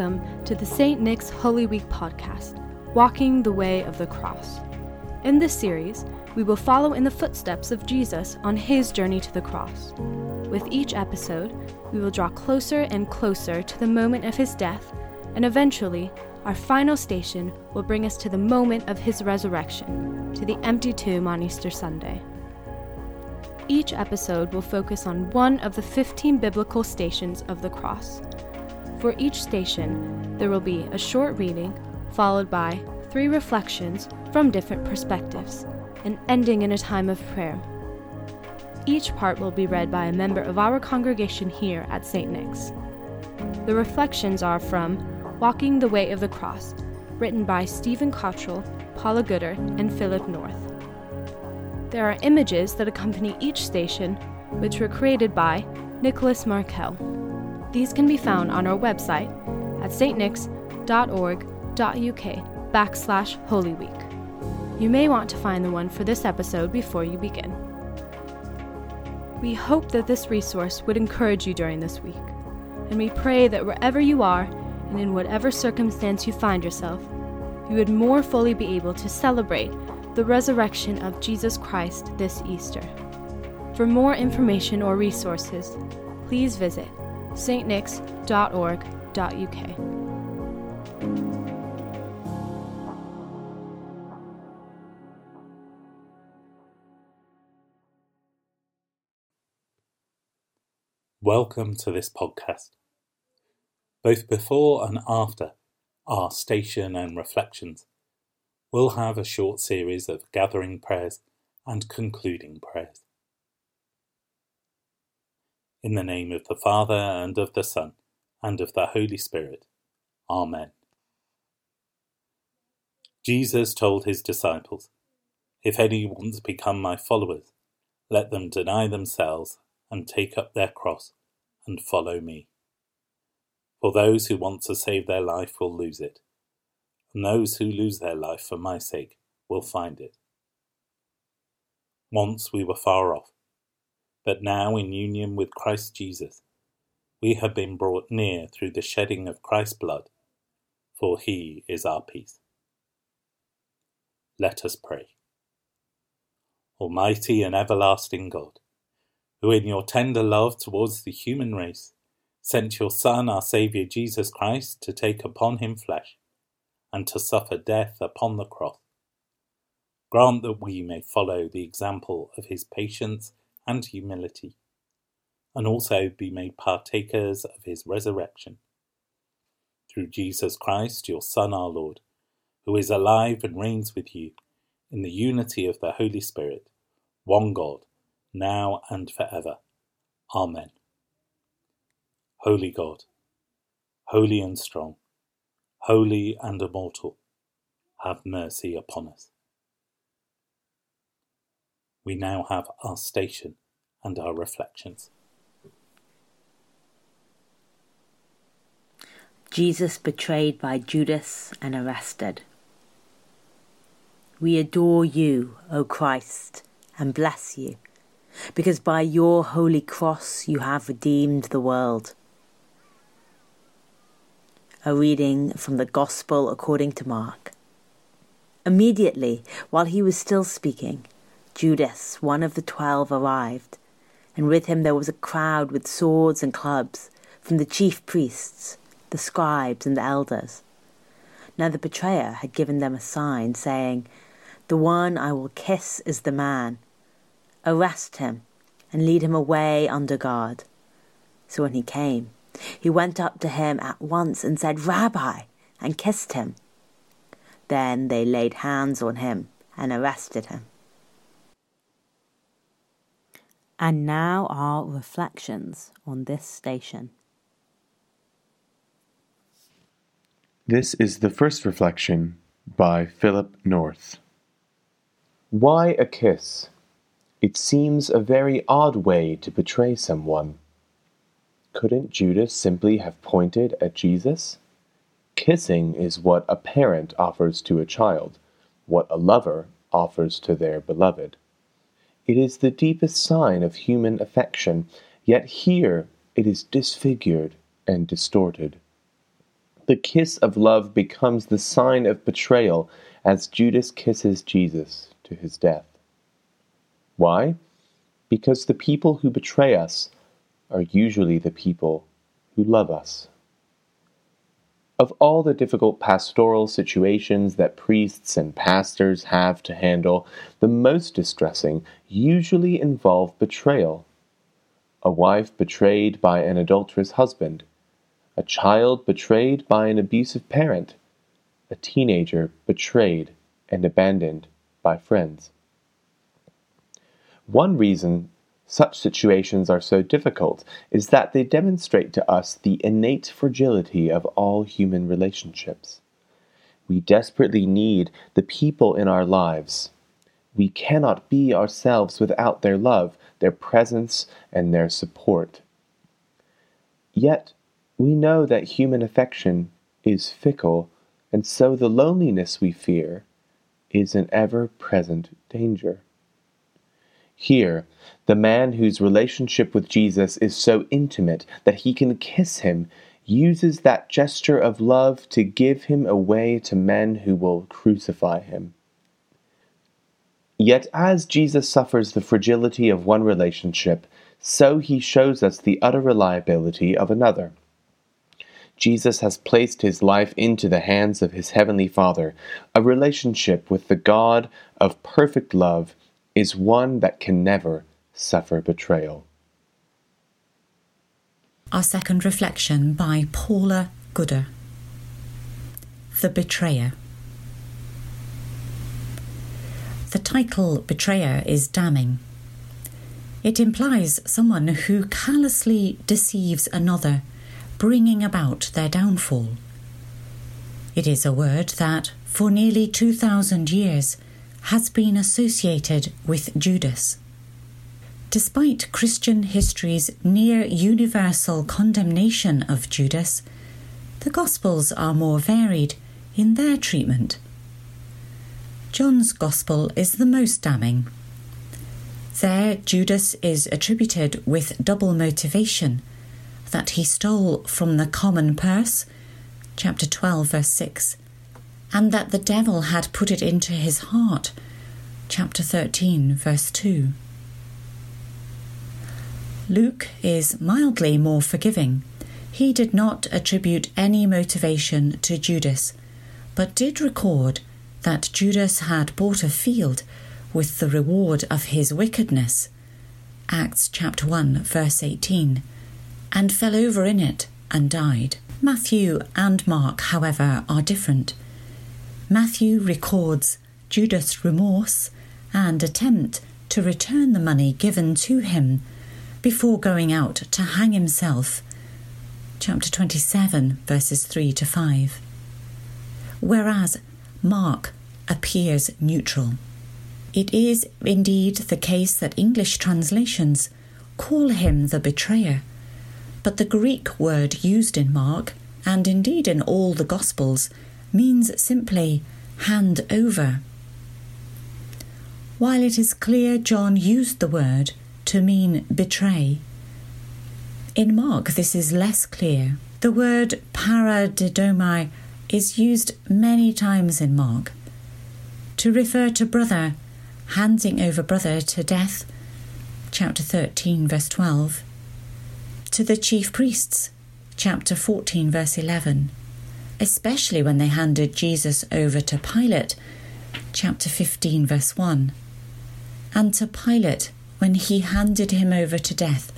Welcome to the St. Nick's Holy Week podcast, Walking the Way of the Cross. In this series, we will follow in the footsteps of Jesus on his journey to the cross. With each episode, we will draw closer and closer to the moment of his death, and eventually, our final station will bring us to the moment of his resurrection, to the empty tomb on Easter Sunday. Each episode will focus on one of the 15 biblical stations of the cross. For each station, there will be a short reading, followed by three reflections from different perspectives, and ending in a time of prayer. Each part will be read by a member of our congregation here at St. Nick's. The reflections are from Walking the Way of the Cross, written by Stephen Cottrell, Paula Gooder, and Philip North. There are images that accompany each station, which were created by Nicholas Markel. These can be found on our website at stnicks.org.uk backslash Holy Week. You may want to find the one for this episode before you begin. We hope that this resource would encourage you during this week, and we pray that wherever you are and in whatever circumstance you find yourself, you would more fully be able to celebrate the resurrection of Jesus Christ this Easter. For more information or resources, please visit stnicks.org.uk. Welcome to this podcast. Both before and after our station and reflections, we'll have a short series of gathering prayers and concluding prayers. In the name of the Father, and of the Son, and of the Holy Spirit. Amen. Jesus told his disciples, If any want to become my followers, let them deny themselves and take up their cross and follow me. For those who want to save their life will lose it, and those who lose their life for my sake will find it. Once we were far off but now in union with Christ Jesus, we have been brought near through the shedding of Christ's blood, for he is our peace. Let us pray. Almighty and everlasting God, who in your tender love towards the human race sent your Son, our Saviour Jesus Christ, to take upon him flesh and to suffer death upon the cross, grant that we may follow the example of his patience and humility, and also be made partakers of his resurrection. Through Jesus Christ, your Son, our Lord, who is alive and reigns with you in the unity of the Holy Spirit, one God, now and forever. Amen. Holy God, holy and strong, holy and immortal, have mercy upon us. We now have our station and our reflections. Jesus betrayed by Judas and arrested. We adore you, O Christ, and bless you, because by your holy cross you have redeemed the world. A reading from the Gospel according to Mark. Immediately, while he was still speaking, Judas, one of the twelve, arrived and with him there was a crowd with swords and clubs from the chief priests, the scribes, and the elders. Now the betrayer had given them a sign, saying, The one I will kiss is the man. Arrest him and lead him away under guard. So when he came, he went up to him at once and said, Rabbi, and kissed him. Then they laid hands on him and arrested him. And now our reflections on this station. This is the first reflection by Philip North. Why a kiss? It seems a very odd way to betray someone. Couldn't Judas simply have pointed at Jesus? Kissing is what a parent offers to a child, what a lover offers to their beloved. It is the deepest sign of human affection, yet here it is disfigured and distorted. the kiss of love becomes the sign of betrayal as Judas kisses Jesus to his death. Why? Because the people who betray us are usually the people who love us. Of all the difficult pastoral situations that priests and pastors have to handle, the most distressing usually involve betrayal. A wife betrayed by an adulterous husband, a child betrayed by an abusive parent, a teenager betrayed and abandoned by friends. One reason such situations are so difficult is that they demonstrate to us the innate fragility of all human relationships. We desperately need the people in our lives. We cannot be ourselves without their love, their presence, and their support. Yet, we know that human affection is fickle, and so the loneliness we fear is an ever present danger. Here, the man whose relationship with Jesus is so intimate that he can kiss him uses that gesture of love to give him away to men who will crucify him. Yet, as Jesus suffers the fragility of one relationship, so he shows us the utter reliability of another. Jesus has placed his life into the hands of his heavenly Father, a relationship with the God of perfect love is one that can never suffer betrayal. Our second reflection by Paula Gooder The Betrayer. The title Betrayer is damning. It implies someone who callously deceives another, bringing about their downfall. It is a word that, for nearly 2,000 years, has been associated with Judas. Despite Christian history's near universal condemnation of Judas, the Gospels are more varied in their treatment. John's Gospel is the most damning. There, Judas is attributed with double motivation that he stole from the common purse, chapter 12, verse 6, and that the devil had put it into his heart. Chapter 13, verse 2. Luke is mildly more forgiving. He did not attribute any motivation to Judas, but did record that Judas had bought a field with the reward of his wickedness. Acts chapter 1, verse 18, and fell over in it and died. Matthew and Mark, however, are different. Matthew records Judas' remorse and attempt to return the money given to him before going out to hang himself. Chapter 27, verses 3 to 5. Whereas Mark appears neutral. It is indeed the case that English translations call him the betrayer, but the Greek word used in Mark, and indeed in all the Gospels, means simply hand over. While it is clear John used the word to mean betray, in Mark this is less clear. The word paradidomai is used many times in Mark. To refer to brother handing over brother to death, chapter 13, verse 12, to the chief priests, chapter 14, verse 11, especially when they handed Jesus over to Pilate, chapter 15, verse 1, and to Pilate when he handed him over to death,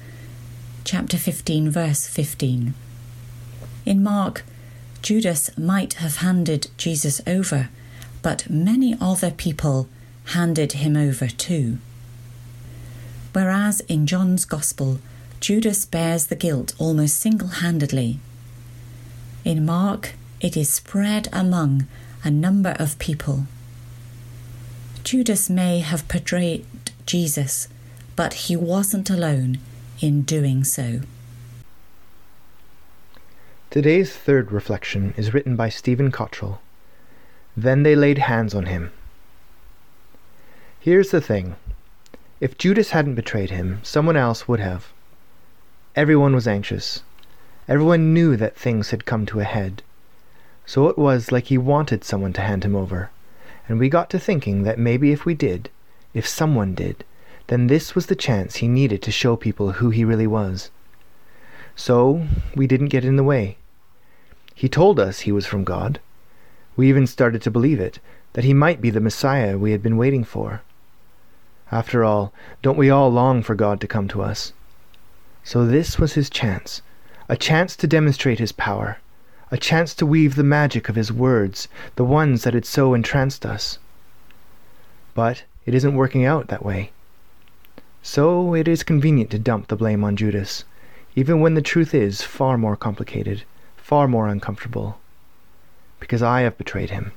chapter 15, verse 15. In Mark, Judas might have handed Jesus over, but many other people handed him over too. Whereas in John's Gospel, Judas bears the guilt almost single handedly. In Mark, it is spread among a number of people. Judas may have betrayed Jesus, but he wasn't alone in doing so. Today's third reflection is written by Stephen Cottrell. Then they laid hands on him. Here's the thing if Judas hadn't betrayed him, someone else would have. Everyone was anxious. Everyone knew that things had come to a head. So it was like he wanted someone to hand him over. And we got to thinking that maybe if we did, if someone did, then this was the chance he needed to show people who he really was. So we didn't get in the way. He told us he was from God. We even started to believe it, that he might be the Messiah we had been waiting for. After all, don't we all long for God to come to us? So this was his chance, a chance to demonstrate his power, a chance to weave the magic of his words, the ones that had so entranced us. But it isn't working out that way. So it is convenient to dump the blame on Judas, even when the truth is far more complicated, far more uncomfortable. Because I have betrayed him.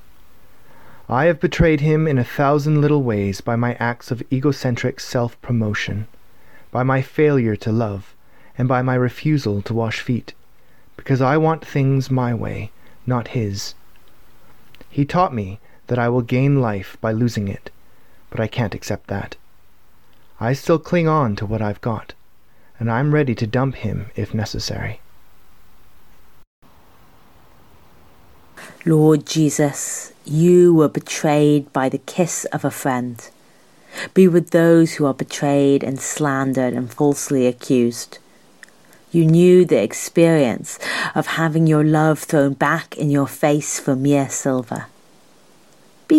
I have betrayed him in a thousand little ways by my acts of egocentric self promotion, by my failure to love, and by my refusal to wash feet, because I want things my way, not his. He taught me that I will gain life by losing it, but I can't accept that. I still cling on to what I've got, and I'm ready to dump him if necessary. Lord Jesus, you were betrayed by the kiss of a friend. Be with those who are betrayed and slandered and falsely accused. You knew the experience of having your love thrown back in your face for mere silver.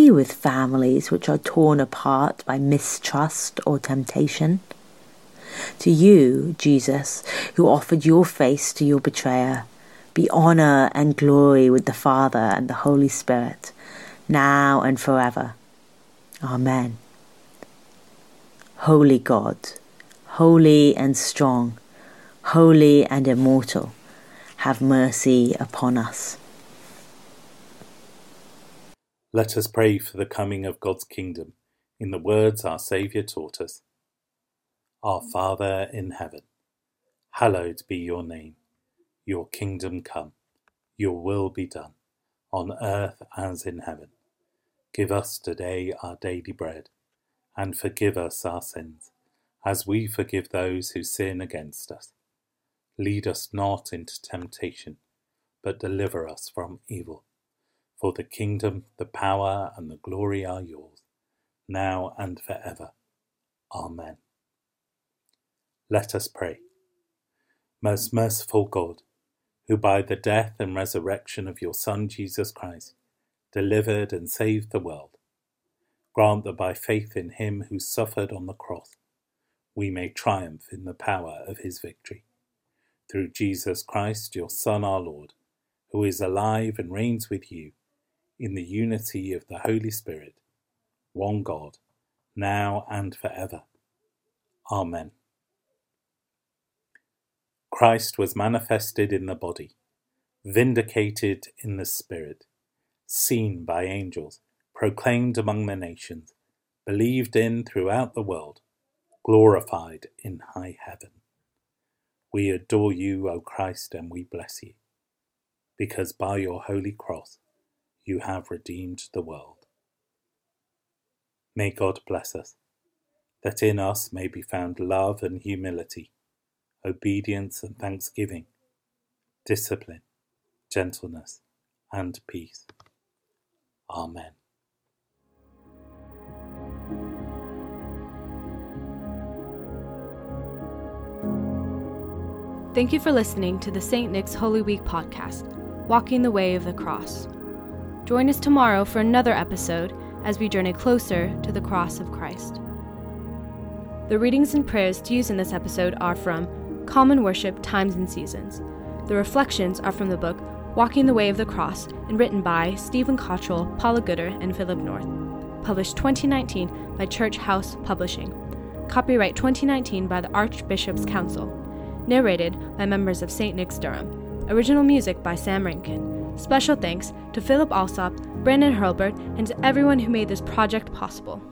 With families which are torn apart by mistrust or temptation. To you, Jesus, who offered your face to your betrayer, be honor and glory with the Father and the Holy Spirit, now and forever. Amen. Holy God, holy and strong, holy and immortal, have mercy upon us. Let us pray for the coming of God's kingdom in the words our Saviour taught us. Our Father in heaven, hallowed be your name. Your kingdom come, your will be done, on earth as in heaven. Give us today our daily bread, and forgive us our sins, as we forgive those who sin against us. Lead us not into temptation, but deliver us from evil. For the kingdom, the power, and the glory are yours, now and forever. Amen. Let us pray. Most merciful God, who by the death and resurrection of your Son Jesus Christ delivered and saved the world, grant that by faith in him who suffered on the cross, we may triumph in the power of his victory. Through Jesus Christ, your Son, our Lord, who is alive and reigns with you in the unity of the Holy Spirit, one God, now and forever. Amen. Christ was manifested in the body, vindicated in the Spirit, seen by angels, proclaimed among the nations, believed in throughout the world, glorified in high heaven. We adore you, O Christ, and we bless you, because by your holy cross you have redeemed the world. May God bless us, that in us may be found love and humility obedience and thanksgiving, discipline, gentleness, and peace. Amen. Thank you for listening to the St. Nick's Holy Week podcast, Walking the Way of the Cross. Join us tomorrow for another episode as we journey closer to the cross of Christ. The readings and prayers to use in this episode are from Common Worship Times and Seasons. The reflections are from the book Walking the Way of the Cross and written by Stephen Cottrell, Paula Gooder, and Philip North. Published 2019 by Church House Publishing. Copyright 2019 by the Archbishop's Council. Narrated by members of St. Nick's Durham. Original music by Sam Rankin. Special thanks to Philip Alsop, Brandon Hurlbert, and to everyone who made this project possible.